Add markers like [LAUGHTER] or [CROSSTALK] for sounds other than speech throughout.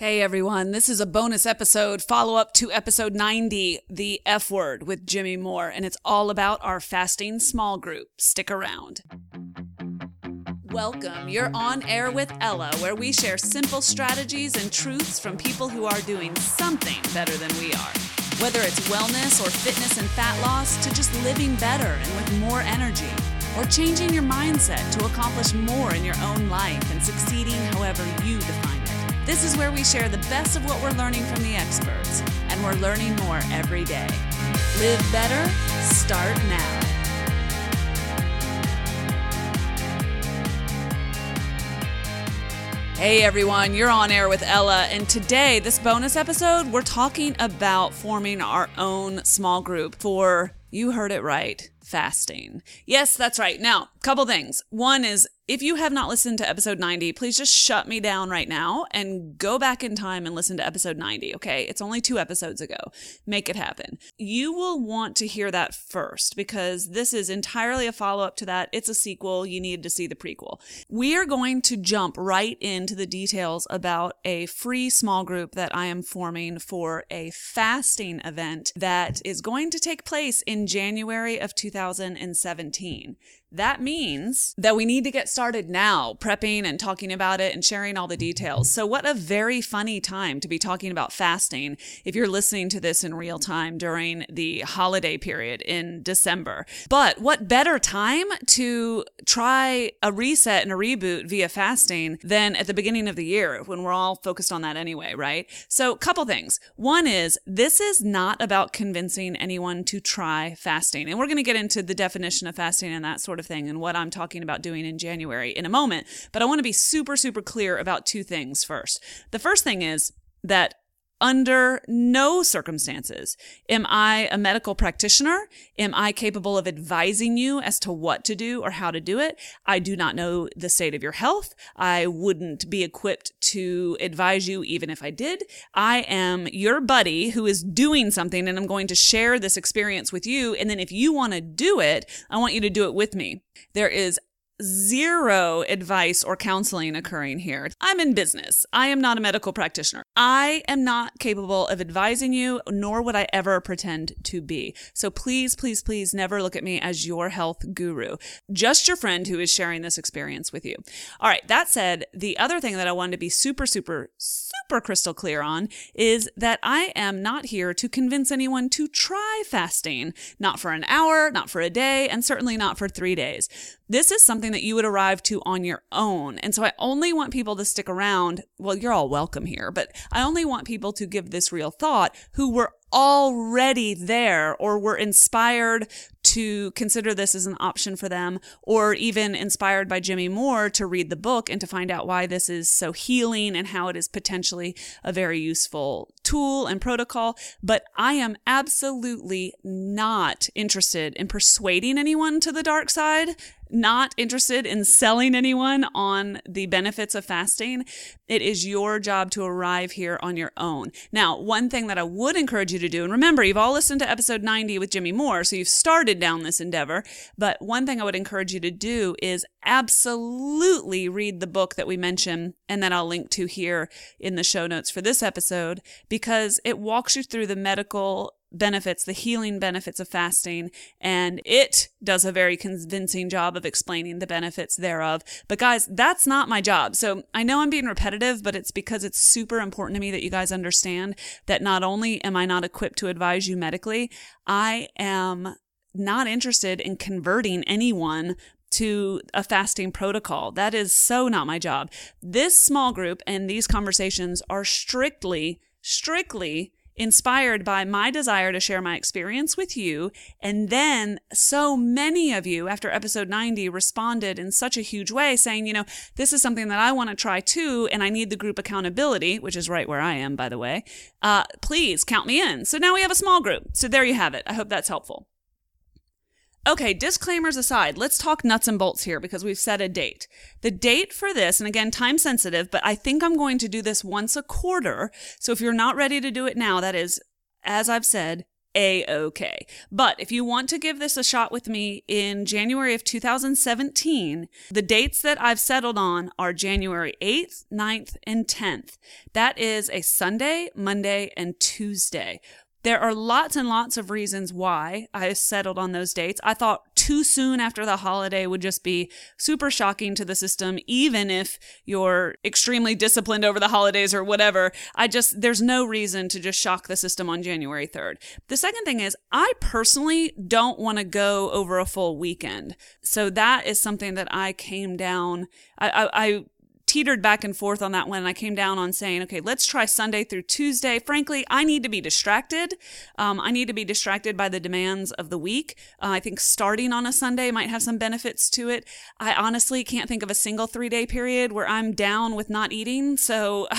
Hey everyone, this is a bonus episode, follow up to episode 90, The F Word with Jimmy Moore, and it's all about our fasting small group. Stick around. Welcome. You're on air with Ella, where we share simple strategies and truths from people who are doing something better than we are. Whether it's wellness or fitness and fat loss, to just living better and with more energy, or changing your mindset to accomplish more in your own life and succeeding however you define it. This is where we share the best of what we're learning from the experts, and we're learning more every day. Live better, start now. Hey everyone, you're on air with Ella, and today, this bonus episode, we're talking about forming our own small group for, you heard it right, fasting. Yes, that's right. Now, couple things. One is if you have not listened to episode 90, please just shut me down right now and go back in time and listen to episode 90, okay? It's only two episodes ago. Make it happen. You will want to hear that first because this is entirely a follow up to that. It's a sequel. You need to see the prequel. We are going to jump right into the details about a free small group that I am forming for a fasting event that is going to take place in January of 2017. That means that we need to get started now, prepping and talking about it and sharing all the details. So, what a very funny time to be talking about fasting if you're listening to this in real time during the holiday period in December. But what better time to try a reset and a reboot via fasting than at the beginning of the year when we're all focused on that anyway, right? So, couple things. One is this is not about convincing anyone to try fasting. And we're going to get into the definition of fasting and that sort sort of thing and what I'm talking about doing in January in a moment. But I want to be super, super clear about two things first. The first thing is that under no circumstances am I a medical practitioner. Am I capable of advising you as to what to do or how to do it? I do not know the state of your health. I wouldn't be equipped to advise you even if I did. I am your buddy who is doing something and I'm going to share this experience with you. And then if you want to do it, I want you to do it with me. There is zero advice or counseling occurring here. I'm in business. I am not a medical practitioner. I am not capable of advising you, nor would I ever pretend to be. So please, please, please never look at me as your health guru. Just your friend who is sharing this experience with you. All right. That said, the other thing that I wanted to be super, super, super crystal clear on is that I am not here to convince anyone to try fasting, not for an hour, not for a day, and certainly not for three days. This is something that you would arrive to on your own. And so I only want people to stick around. Well, you're all welcome here, but I only want people to give this real thought who were already there or were inspired to consider this as an option for them, or even inspired by Jimmy Moore to read the book and to find out why this is so healing and how it is potentially a very useful tool and protocol. But I am absolutely not interested in persuading anyone to the dark side not interested in selling anyone on the benefits of fasting. It is your job to arrive here on your own. Now, one thing that I would encourage you to do, and remember, you've all listened to episode 90 with Jimmy Moore, so you've started down this endeavor. But one thing I would encourage you to do is absolutely read the book that we mentioned and that I'll link to here in the show notes for this episode because it walks you through the medical benefits, the healing benefits of fasting, and it does a very convincing job of explaining the benefits thereof. But guys, that's not my job. So I know I'm being repetitive, but it's because it's super important to me that you guys understand that not only am I not equipped to advise you medically, I am not interested in converting anyone to a fasting protocol. That is so not my job. This small group and these conversations are strictly, strictly inspired by my desire to share my experience with you. And then so many of you after episode 90 responded in such a huge way saying, you know, this is something that I want to try too. And I need the group accountability, which is right where I am, by the way. Uh, please count me in. So now we have a small group. So there you have it. I hope that's helpful. Okay, disclaimers aside, let's talk nuts and bolts here because we've set a date. The date for this, and again, time sensitive, but I think I'm going to do this once a quarter. So if you're not ready to do it now, that is, as I've said, a okay. But if you want to give this a shot with me in January of 2017, the dates that I've settled on are January 8th, 9th, and 10th. That is a Sunday, Monday, and Tuesday. There are lots and lots of reasons why I settled on those dates. I thought too soon after the holiday would just be super shocking to the system, even if you're extremely disciplined over the holidays or whatever. I just, there's no reason to just shock the system on January 3rd. The second thing is, I personally don't want to go over a full weekend. So that is something that I came down. I, I, I teetered back and forth on that one. I came down on saying, okay, let's try Sunday through Tuesday. Frankly, I need to be distracted. Um, I need to be distracted by the demands of the week. Uh, I think starting on a Sunday might have some benefits to it. I honestly can't think of a single three day period where I'm down with not eating. So, [LAUGHS]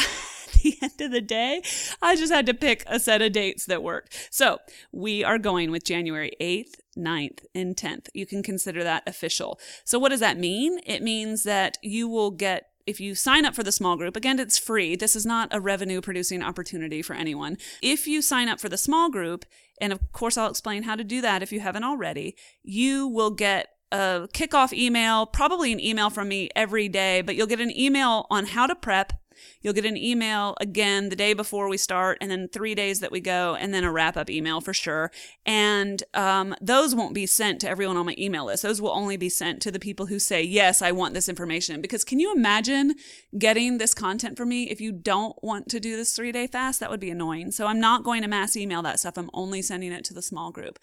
at the end of the day, I just had to pick a set of dates that worked. So we are going with January 8th, 9th, and 10th. You can consider that official. So what does that mean? It means that you will get if you sign up for the small group, again, it's free. This is not a revenue producing opportunity for anyone. If you sign up for the small group, and of course, I'll explain how to do that if you haven't already, you will get a kickoff email, probably an email from me every day, but you'll get an email on how to prep You'll get an email again the day before we start, and then three days that we go, and then a wrap up email for sure. And um, those won't be sent to everyone on my email list. Those will only be sent to the people who say, Yes, I want this information. Because can you imagine getting this content from me if you don't want to do this three day fast? That would be annoying. So I'm not going to mass email that stuff. I'm only sending it to the small group.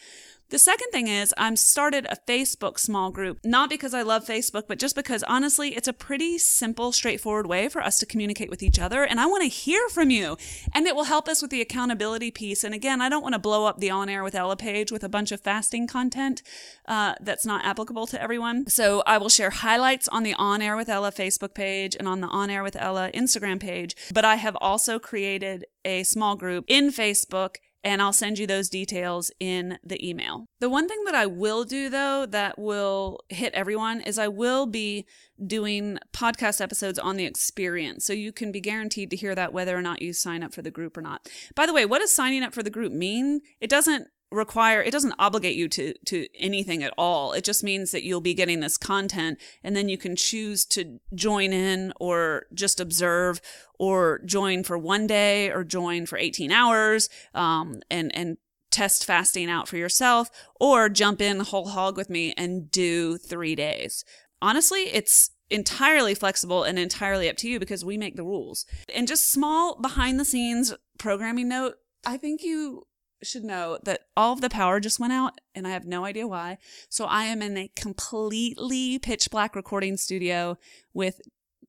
The second thing is I'm started a Facebook small group, not because I love Facebook, but just because honestly, it's a pretty simple, straightforward way for us to communicate with each other. And I want to hear from you. And it will help us with the accountability piece. And again, I don't want to blow up the on air with Ella page with a bunch of fasting content uh, that's not applicable to everyone. So I will share highlights on the on air with Ella Facebook page and on the on air with Ella Instagram page. But I have also created a small group in Facebook and I'll send you those details in the email. The one thing that I will do though that will hit everyone is I will be doing podcast episodes on the experience. So you can be guaranteed to hear that whether or not you sign up for the group or not. By the way, what does signing up for the group mean? It doesn't require it doesn't obligate you to to anything at all. It just means that you'll be getting this content and then you can choose to join in or just observe or join for one day or join for 18 hours um, and and test fasting out for yourself or jump in whole hog with me and do three days. Honestly it's entirely flexible and entirely up to you because we make the rules. And just small behind the scenes programming note i think you should know that all of the power just went out and I have no idea why. So I am in a completely pitch black recording studio with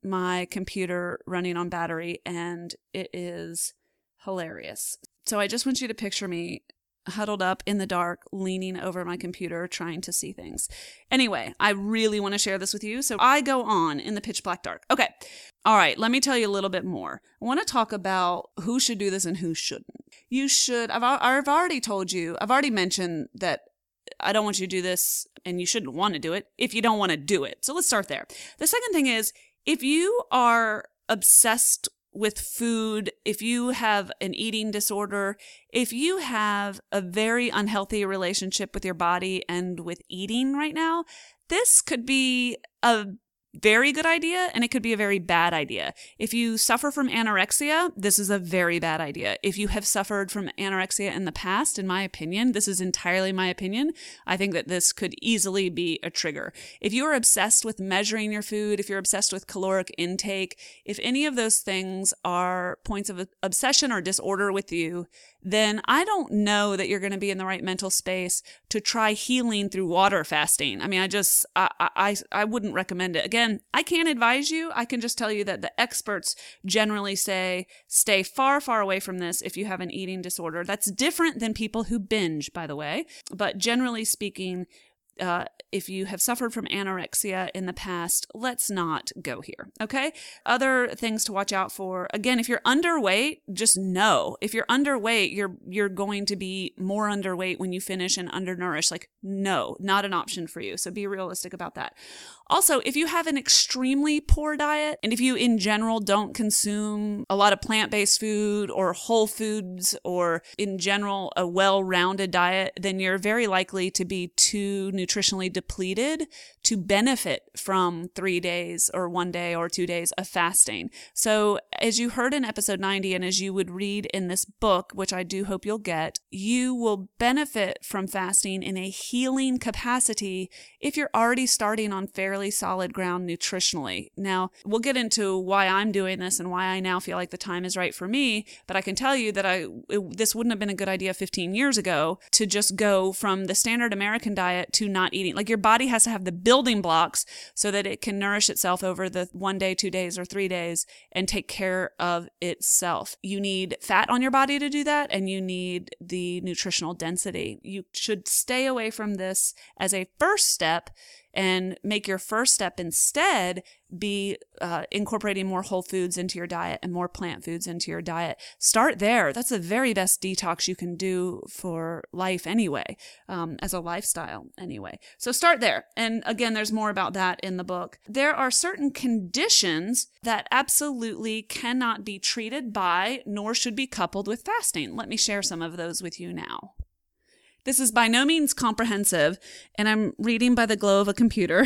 my computer running on battery and it is hilarious. So I just want you to picture me huddled up in the dark, leaning over my computer, trying to see things. Anyway, I really want to share this with you. So I go on in the pitch black dark. Okay. All right. Let me tell you a little bit more. I want to talk about who should do this and who shouldn't. You should, I've, I've already told you, I've already mentioned that I don't want you to do this and you shouldn't want to do it if you don't want to do it. So let's start there. The second thing is if you are obsessed with food, if you have an eating disorder, if you have a very unhealthy relationship with your body and with eating right now, this could be a very good idea and it could be a very bad idea. If you suffer from anorexia, this is a very bad idea. If you have suffered from anorexia in the past, in my opinion, this is entirely my opinion. I think that this could easily be a trigger. If you are obsessed with measuring your food, if you're obsessed with caloric intake, if any of those things are points of obsession or disorder with you, then I don't know that you're going to be in the right mental space to try healing through water fasting. I mean, I just, I, I, I wouldn't recommend it. Again, I can't advise you. I can just tell you that the experts generally say stay far, far away from this if you have an eating disorder. That's different than people who binge, by the way. But generally speaking, uh, if you have suffered from anorexia in the past, let's not go here. Okay. Other things to watch out for. Again, if you're underweight, just know if you're underweight, you're you're going to be more underweight when you finish and undernourished. Like, no, not an option for you. So be realistic about that. Also, if you have an extremely poor diet, and if you in general don't consume a lot of plant based food or whole foods or in general a well rounded diet, then you're very likely to be too nutritionally depleted to benefit from three days or one day or two days of fasting. So, as you heard in episode 90, and as you would read in this book, which I do hope you'll get, you will benefit from fasting in a healing capacity if you're already starting on fairly solid ground nutritionally. Now, we'll get into why I'm doing this and why I now feel like the time is right for me, but I can tell you that I it, this wouldn't have been a good idea 15 years ago to just go from the standard American diet to not eating. Like your body has to have the building blocks so that it can nourish itself over the 1 day, 2 days or 3 days and take care of itself. You need fat on your body to do that and you need the nutritional density. You should stay away from this as a first step and make your first step instead be uh, incorporating more whole foods into your diet and more plant foods into your diet. Start there. That's the very best detox you can do for life anyway, um, as a lifestyle anyway. So start there. And again, there's more about that in the book. There are certain conditions that absolutely cannot be treated by nor should be coupled with fasting. Let me share some of those with you now. This is by no means comprehensive, and I'm reading by the glow of a computer.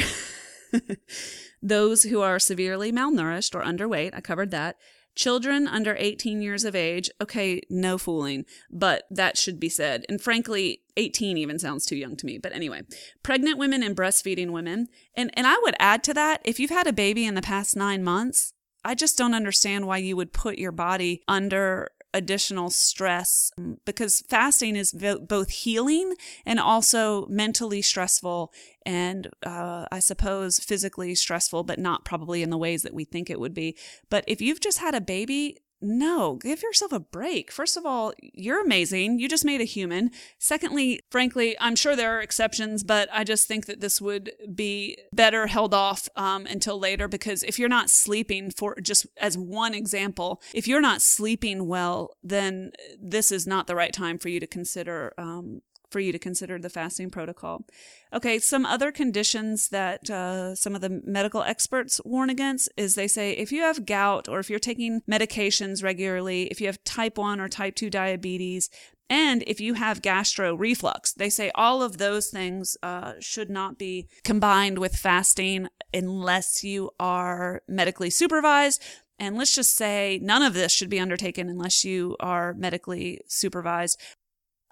[LAUGHS] Those who are severely malnourished or underweight, I covered that. Children under 18 years of age, okay, no fooling, but that should be said. And frankly, 18 even sounds too young to me. But anyway, pregnant women and breastfeeding women. And, and I would add to that, if you've had a baby in the past nine months, I just don't understand why you would put your body under additional stress um, because fasting is both healing and also mentally stressful and uh, I suppose physically stressful, but not probably in the ways that we think it would be. But if you've just had a baby, no, give yourself a break. First of all, you're amazing. You just made a human. Secondly, frankly, I'm sure there are exceptions, but I just think that this would be better held off um, until later because if you're not sleeping, for just as one example, if you're not sleeping well, then this is not the right time for you to consider um, for you to consider the fasting protocol. Okay, some other conditions that uh, some of the medical experts warn against is they say if you have gout or if you're taking medications regularly, if you have type 1 or type 2 diabetes, and if you have gastro reflux, they say all of those things uh, should not be combined with fasting unless you are medically supervised. And let's just say none of this should be undertaken unless you are medically supervised.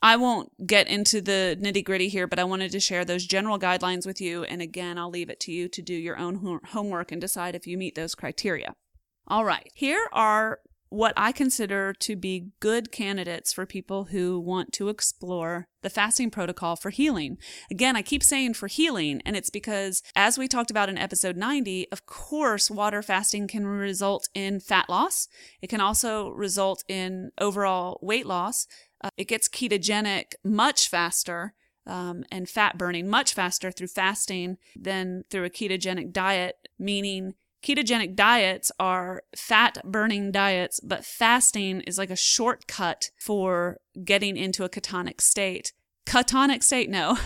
I won't get into the nitty gritty here, but I wanted to share those general guidelines with you. And again, I'll leave it to you to do your own homework and decide if you meet those criteria. All right, here are what I consider to be good candidates for people who want to explore the fasting protocol for healing. Again, I keep saying for healing, and it's because, as we talked about in episode 90, of course, water fasting can result in fat loss. It can also result in overall weight loss. Uh, it gets ketogenic much faster um, and fat burning much faster through fasting than through a ketogenic diet, meaning ketogenic diets are fat burning diets, but fasting is like a shortcut for getting into a ketonic state. Ketonic state? No.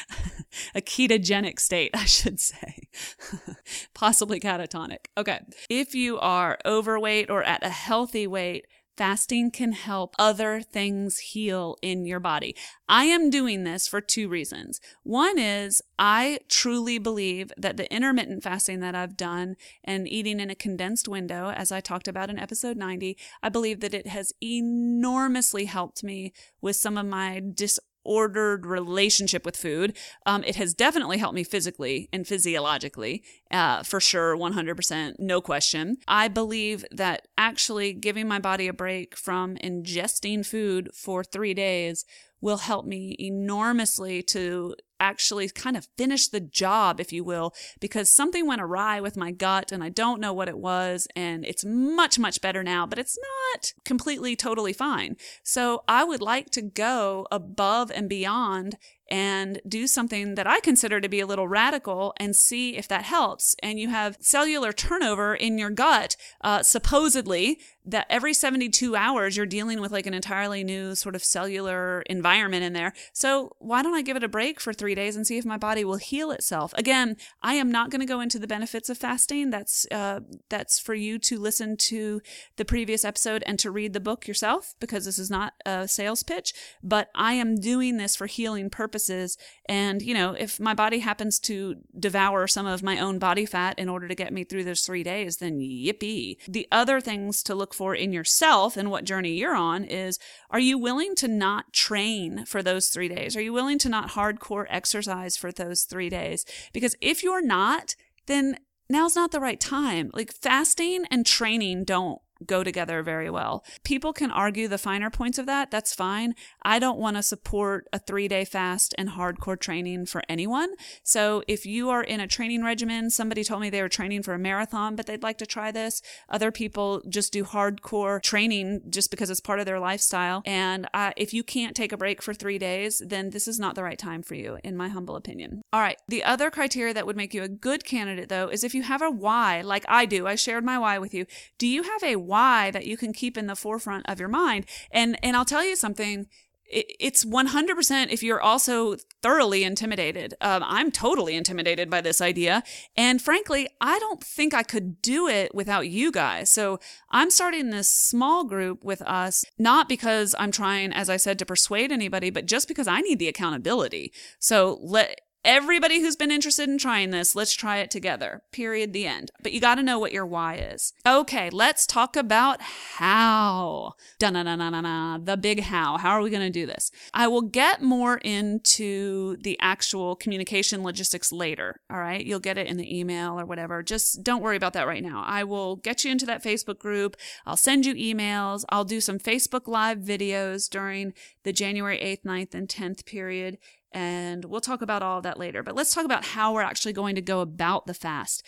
[LAUGHS] a ketogenic state, I should say. [LAUGHS] Possibly catatonic. Okay. If you are overweight or at a healthy weight, fasting can help other things heal in your body. I am doing this for two reasons. One is I truly believe that the intermittent fasting that I've done and eating in a condensed window, as I talked about in episode 90, I believe that it has enormously helped me with some of my dis ordered relationship with food. Um, it has definitely helped me physically and physiologically, uh, for sure, 100%, no question. I believe that actually giving my body a break from ingesting food for three days will help me enormously to actually kind of finish the job, if you will, because something went awry with my gut and I don't know what it was. And it's much, much better now, but it's not completely, totally fine. So I would like to go above and beyond and do something that I consider to be a little radical and see if that helps. And you have cellular turnover in your gut, uh, supposedly that every 72 hours you're dealing with like an entirely new sort of cellular environment in there. So why don't I give it a break for three days and see if my body will heal itself? Again, I am not going to go into the benefits of fasting. That's uh, that's for you to listen to the previous episode and to read the book yourself because this is not a sales pitch. But I am doing this for healing purposes. And you know, if my body happens to devour some of my own body fat in order to get me through those three days, then yippee. The other things to look for in yourself and what journey you're on is are you willing to not train for those three days? Are you willing to not hardcore exercise for those three days? Because if you're not, then now's not the right time. Like fasting and training don't go together very well. People can argue the finer points of that. That's fine. I don't want to support a three day fast and hardcore training for anyone. So if you are in a training regimen, somebody told me they were training for a marathon, but they'd like to try this. Other people just do hardcore training just because it's part of their lifestyle. And uh, if you can't take a break for three days, then this is not the right time for you, in my humble opinion. All right. The other criteria that would make you a good candidate, though, is if you have a why, like I do. I shared my why with you. Do you have a why that you can keep in the forefront of your mind. And and I'll tell you something. It's 100% if you're also thoroughly intimidated. Um, I'm totally intimidated by this idea. And frankly, I don't think I could do it without you guys. So I'm starting this small group with us, not because I'm trying, as I said, to persuade anybody, but just because I need the accountability. So let, Everybody who's been interested in trying this, let's try it together. Period. The end. But you got to know what your why is. Okay, let's talk about how. Da na na na na na. The big how. How are we going to do this? I will get more into the actual communication logistics later. All right. You'll get it in the email or whatever. Just don't worry about that right now. I will get you into that Facebook group. I'll send you emails. I'll do some Facebook Live videos during the January 8th, 9th, and 10th period and we'll talk about all of that later. But let's talk about how we're actually going to go about the fast.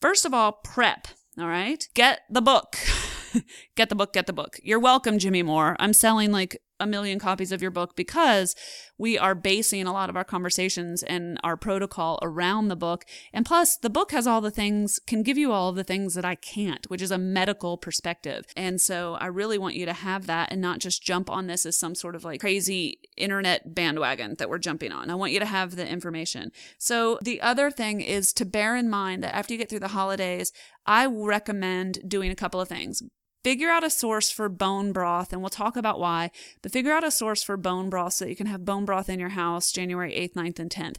First of all, prep. All right. Get the book. [LAUGHS] get the book, get the book. You're welcome, Jimmy Moore. I'm selling like a million copies of your book because we are basing a lot of our conversations and our protocol around the book. And plus, the book has all the things, can give you all of the things that I can't, which is a medical perspective. And so I really want you to have that and not just jump on this as some sort of like crazy internet bandwagon that we're jumping on. I want you to have the information. So the other thing is to bear in mind that after you get through the holidays, I recommend doing a couple of things figure out a source for bone broth and we'll talk about why but figure out a source for bone broth so that you can have bone broth in your house january 8th 9th and 10th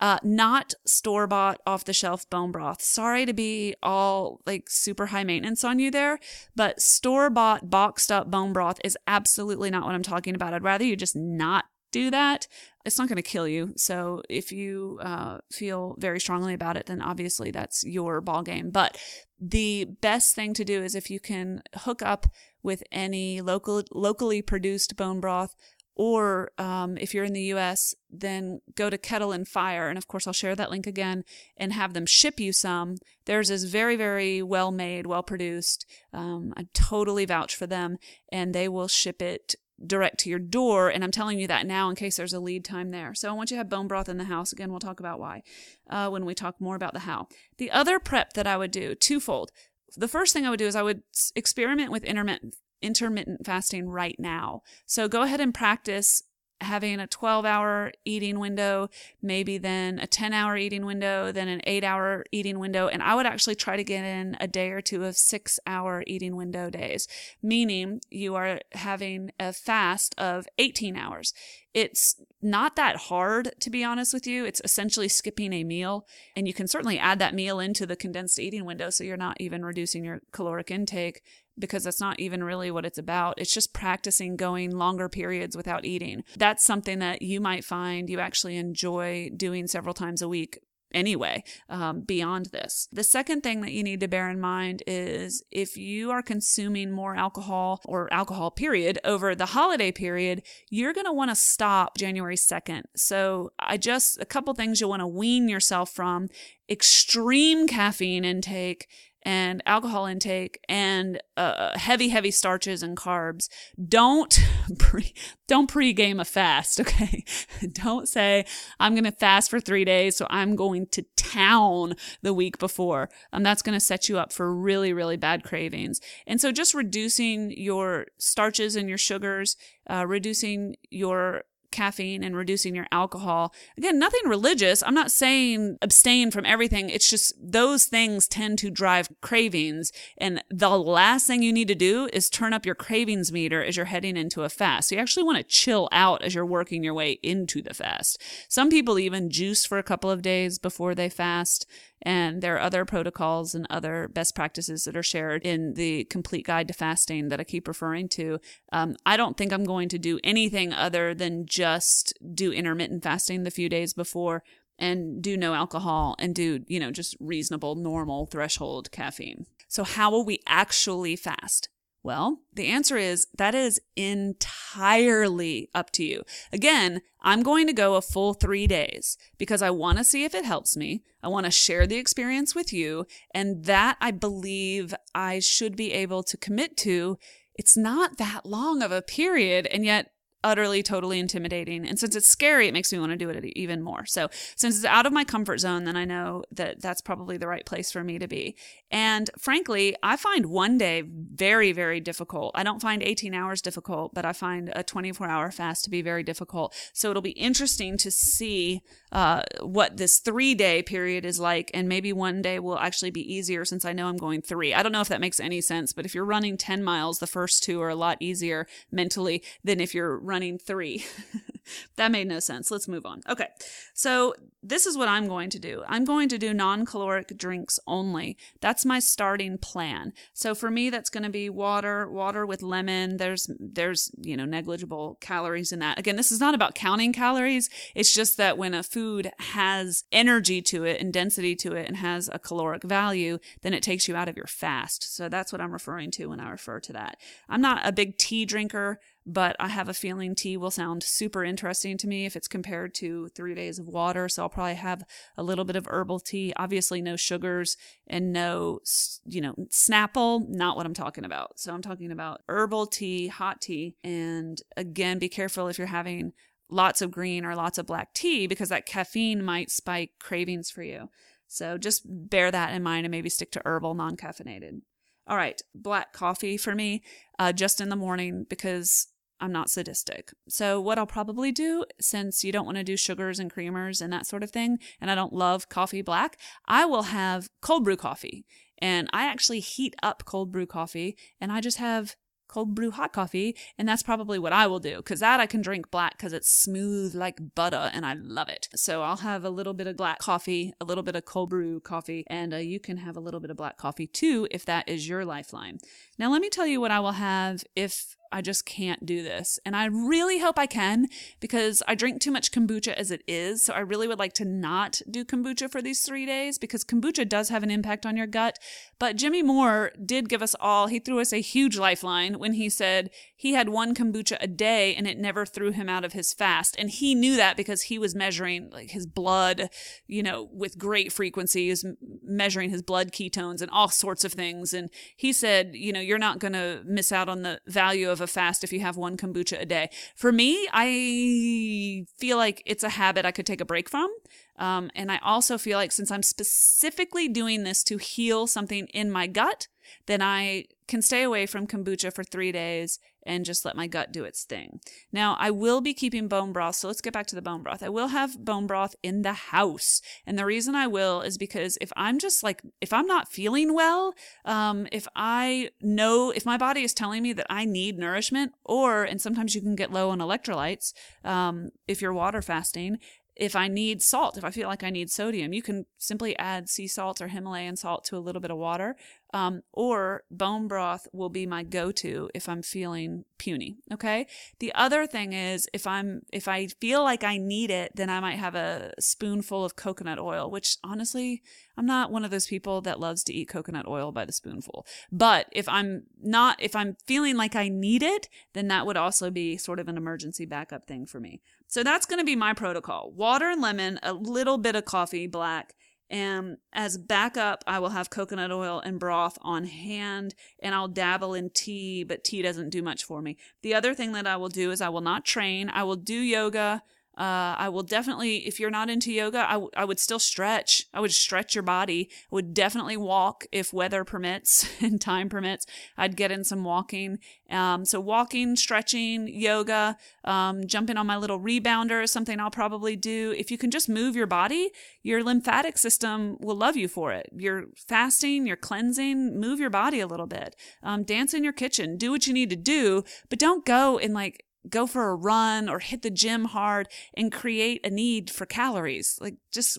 uh, not store bought off the shelf bone broth. Sorry to be all like super high maintenance on you there but store bought boxed up bone broth is absolutely not what i'm talking about. I'd rather you just not do that it's not going to kill you. So if you uh, feel very strongly about it, then obviously that's your ball game. But the best thing to do is if you can hook up with any local locally produced bone broth or um, if you're in the US, then go to Kettle and Fire. And of course, I'll share that link again and have them ship you some. Theirs is very, very well made, well produced. Um, I totally vouch for them, and they will ship it direct to your door. And I'm telling you that now in case there's a lead time there. So I want you to have bone broth in the house. Again, we'll talk about why uh, when we talk more about the how. The other prep that I would do, twofold. The first thing I would do is I would experiment with intermittent intermittent fasting right now. So go ahead and practice having a 12 hour eating window, maybe then a 10 hour eating window, then an eight hour eating window. And I would actually try to get in a day or two of six hour eating window days, meaning you are having a fast of 18 hours. It's not that hard, to be honest with you. It's essentially skipping a meal, and you can certainly add that meal into the condensed eating window so you're not even reducing your caloric intake because that's not even really what it's about. It's just practicing going longer periods without eating. That's something that you might find you actually enjoy doing several times a week anyway um, beyond this. The second thing that you need to bear in mind is if you are consuming more alcohol or alcohol period over the holiday period, you're going to want to stop January 2nd. So I just, a couple things you'll want to wean yourself from extreme caffeine intake and alcohol intake and uh, heavy, heavy starches and carbs, don't [LAUGHS] pre- don't pregame a fast. [LAUGHS] Okay, don't say I'm going to fast for three days, so I'm going to town the week before. Um, that's going to set you up for really, really bad cravings. And so, just reducing your starches and your sugars, uh, reducing your caffeine and reducing your alcohol. Again, nothing religious. I'm not saying abstain from everything. It's just those things tend to drive cravings. And the last thing you need to do is turn up your cravings meter as you're heading into a fast. So you actually want to chill out as you're working your way into the fast. Some people even juice for a couple of days before they fast. And there are other protocols and other best practices that are shared in the complete guide to fasting that I keep referring to. Um, I don't think I'm going to do anything other than just do intermittent fasting the few days before and do no alcohol and do, you know, just reasonable, normal threshold caffeine. So, how will we actually fast? Well, the answer is that is entirely up to you. Again, I'm going to go a full three days because I want to see if it helps me. I want to share the experience with you. And that I believe I should be able to commit to. It's not that long of a period. And yet utterly, totally intimidating. And since it's scary, it makes me want to do it even more. So, since it's out of my comfort zone, then I know that that's probably the right place for me to be. And frankly, I find one day very, very difficult. I don't find 18 hours difficult, but I find a 24 hour fast to be very difficult. So, it'll be interesting to see uh, what this three day period is like. And maybe one day will actually be easier since I know I'm going three. I don't know if that makes any sense, but if you're running 10 miles, the first two are a lot easier mentally than if you're running three. [LAUGHS] that made no sense. Let's move on. Okay. So this is what I'm going to do. I'm going to do non-caloric drinks only. That's my starting plan. So for me that's going to be water, water with lemon. There's there's, you know, negligible calories in that. Again, this is not about counting calories. It's just that when a food has energy to it and density to it and has a caloric value, then it takes you out of your fast. So that's what I'm referring to when I refer to that. I'm not a big tea drinker but I have a feeling tea will sound super interesting to me if it's compared to three days of water. So I'll probably have a little bit of herbal tea, obviously no sugars and no, you know, Snapple, not what I'm talking about. So I'm talking about herbal tea, hot tea. And again, be careful if you're having lots of green or lots of black tea because that caffeine might spike cravings for you. So just bear that in mind and maybe stick to herbal, non caffeinated. All right, black coffee for me, uh, just in the morning because I'm not sadistic. So, what I'll probably do, since you don't want to do sugars and creamers and that sort of thing, and I don't love coffee black, I will have cold brew coffee. And I actually heat up cold brew coffee and I just have cold brew hot coffee. And that's probably what I will do because that I can drink black because it's smooth like butter and I love it. So I'll have a little bit of black coffee, a little bit of cold brew coffee, and uh, you can have a little bit of black coffee too if that is your lifeline. Now, let me tell you what I will have if I just can't do this. And I really hope I can because I drink too much kombucha as it is. So I really would like to not do kombucha for these three days because kombucha does have an impact on your gut. But Jimmy Moore did give us all, he threw us a huge lifeline when he said he had one kombucha a day and it never threw him out of his fast. And he knew that because he was measuring like his blood, you know, with great frequency, is measuring his blood ketones and all sorts of things. And he said, you know, you're not going to miss out on the value of a fast if you have one kombucha a day. For me, I feel like it's a habit I could take a break from. Um, and I also feel like since I'm specifically doing this to heal something in my gut, then I can stay away from kombucha for three days and just let my gut do its thing. Now, I will be keeping bone broth, so let's get back to the bone broth. I will have bone broth in the house. And the reason I will is because if I'm just like, if I'm not feeling well, um, if I know, if my body is telling me that I need nourishment, or, and sometimes you can get low on electrolytes um, if you're water fasting, if I need salt, if I feel like I need sodium, you can simply add sea salt or Himalayan salt to a little bit of water. Um, or bone broth will be my go-to if I'm feeling puny. Okay. The other thing is if I'm if I feel like I need it, then I might have a spoonful of coconut oil, which honestly, I'm not one of those people that loves to eat coconut oil by the spoonful. But if I'm not if I'm feeling like I need it, then that would also be sort of an emergency backup thing for me. So that's going to be my protocol. Water and lemon, a little bit of coffee black, And as backup, I will have coconut oil and broth on hand, and I'll dabble in tea, but tea doesn't do much for me. The other thing that I will do is I will not train. I will do yoga uh, I will definitely, if you're not into yoga, I, w- I would still stretch. I would stretch your body. I would definitely walk if weather permits [LAUGHS] and time permits. I'd get in some walking. Um, so walking, stretching, yoga, um, jumping on my little rebounder is something I'll probably do. If you can just move your body, your lymphatic system will love you for it. You're fasting, you're cleansing, move your body a little bit. Um, dance in your kitchen, do what you need to do, but don't go and like go for a run or hit the gym hard and create a need for calories. Like, just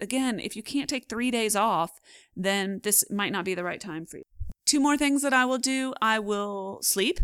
again, if you can't take three days off, then this might not be the right time for you. Two more things that I will do I will sleep.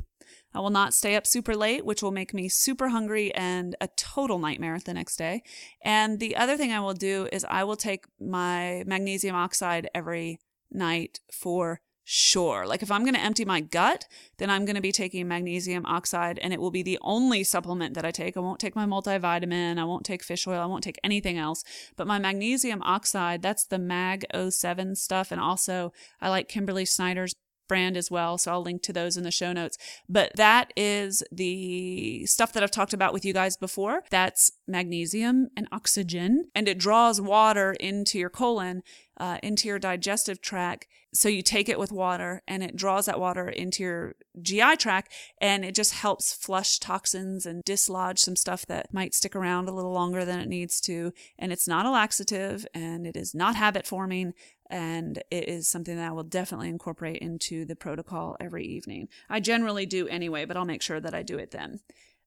I will not stay up super late, which will make me super hungry and a total nightmare the next day. And the other thing I will do is I will take my magnesium oxide every night for Sure. Like if I'm going to empty my gut, then I'm going to be taking magnesium oxide and it will be the only supplement that I take. I won't take my multivitamin. I won't take fish oil. I won't take anything else. But my magnesium oxide, that's the Mag 07 stuff. And also I like Kimberly Snyder's brand as well. So I'll link to those in the show notes. But that is the stuff that I've talked about with you guys before. That's magnesium and oxygen, and it draws water into your colon, uh, into your digestive tract. So you take it with water and it draws that water into your GI tract and it just helps flush toxins and dislodge some stuff that might stick around a little longer than it needs to. And it's not a laxative and it is not habit forming and it is something that I will definitely incorporate into the protocol every evening. I generally do anyway, but I'll make sure that I do it then.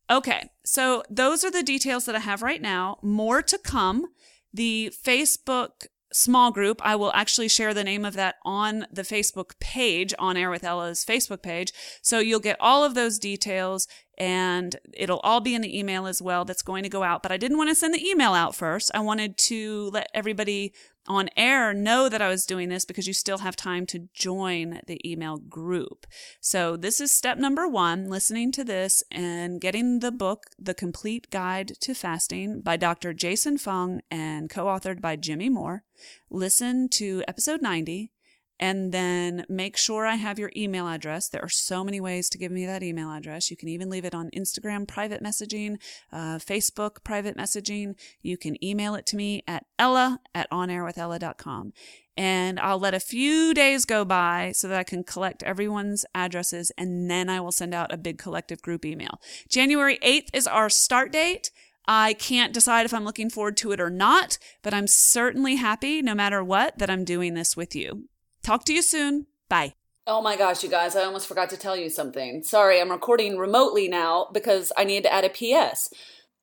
Okay, so those are the details that I have right now. More to come. The Facebook small group. I will actually share the name of that on the Facebook page, on Air with Ella's Facebook page. So you'll get all of those details and it'll all be in the email as well that's going to go out. But I didn't want to send the email out first. I wanted to let everybody on air know that I was doing this because you still have time to join the email group. So this is step number one, listening to this and getting the book, The Complete Guide to Fasting by Dr. Jason Fung and co-authored by Jimmy Moore. Listen to episode 90 and then make sure I have your email address. There are so many ways to give me that email address. You can even leave it on Instagram private messaging, uh, Facebook private messaging. You can email it to me at ella at onairwithella.com. And I'll let a few days go by so that I can collect everyone's addresses and then I will send out a big collective group email. January 8th is our start date. I can't decide if I'm looking forward to it or not, but I'm certainly happy, no matter what, that I'm doing this with you. Talk to you soon. Bye. Oh my gosh, you guys, I almost forgot to tell you something. Sorry, I'm recording remotely now because I need to add a PS.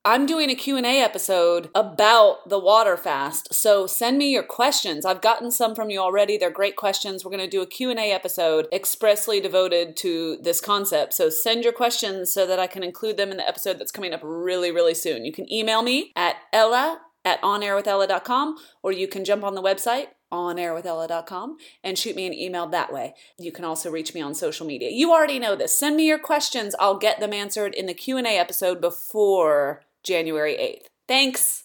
I'm doing a Q&A episode about the water fast. So send me your questions. I've gotten some from you already. They're great questions. We're going to do a Q&A episode expressly devoted to this concept. So send your questions so that I can include them in the episode that's coming up really, really soon. You can email me at ella at onairwithella.com or you can jump on the website onairwithella.com and shoot me an email that way. You can also reach me on social media. You already know this. Send me your questions. I'll get them answered in the Q&A episode before January 8th. Thanks.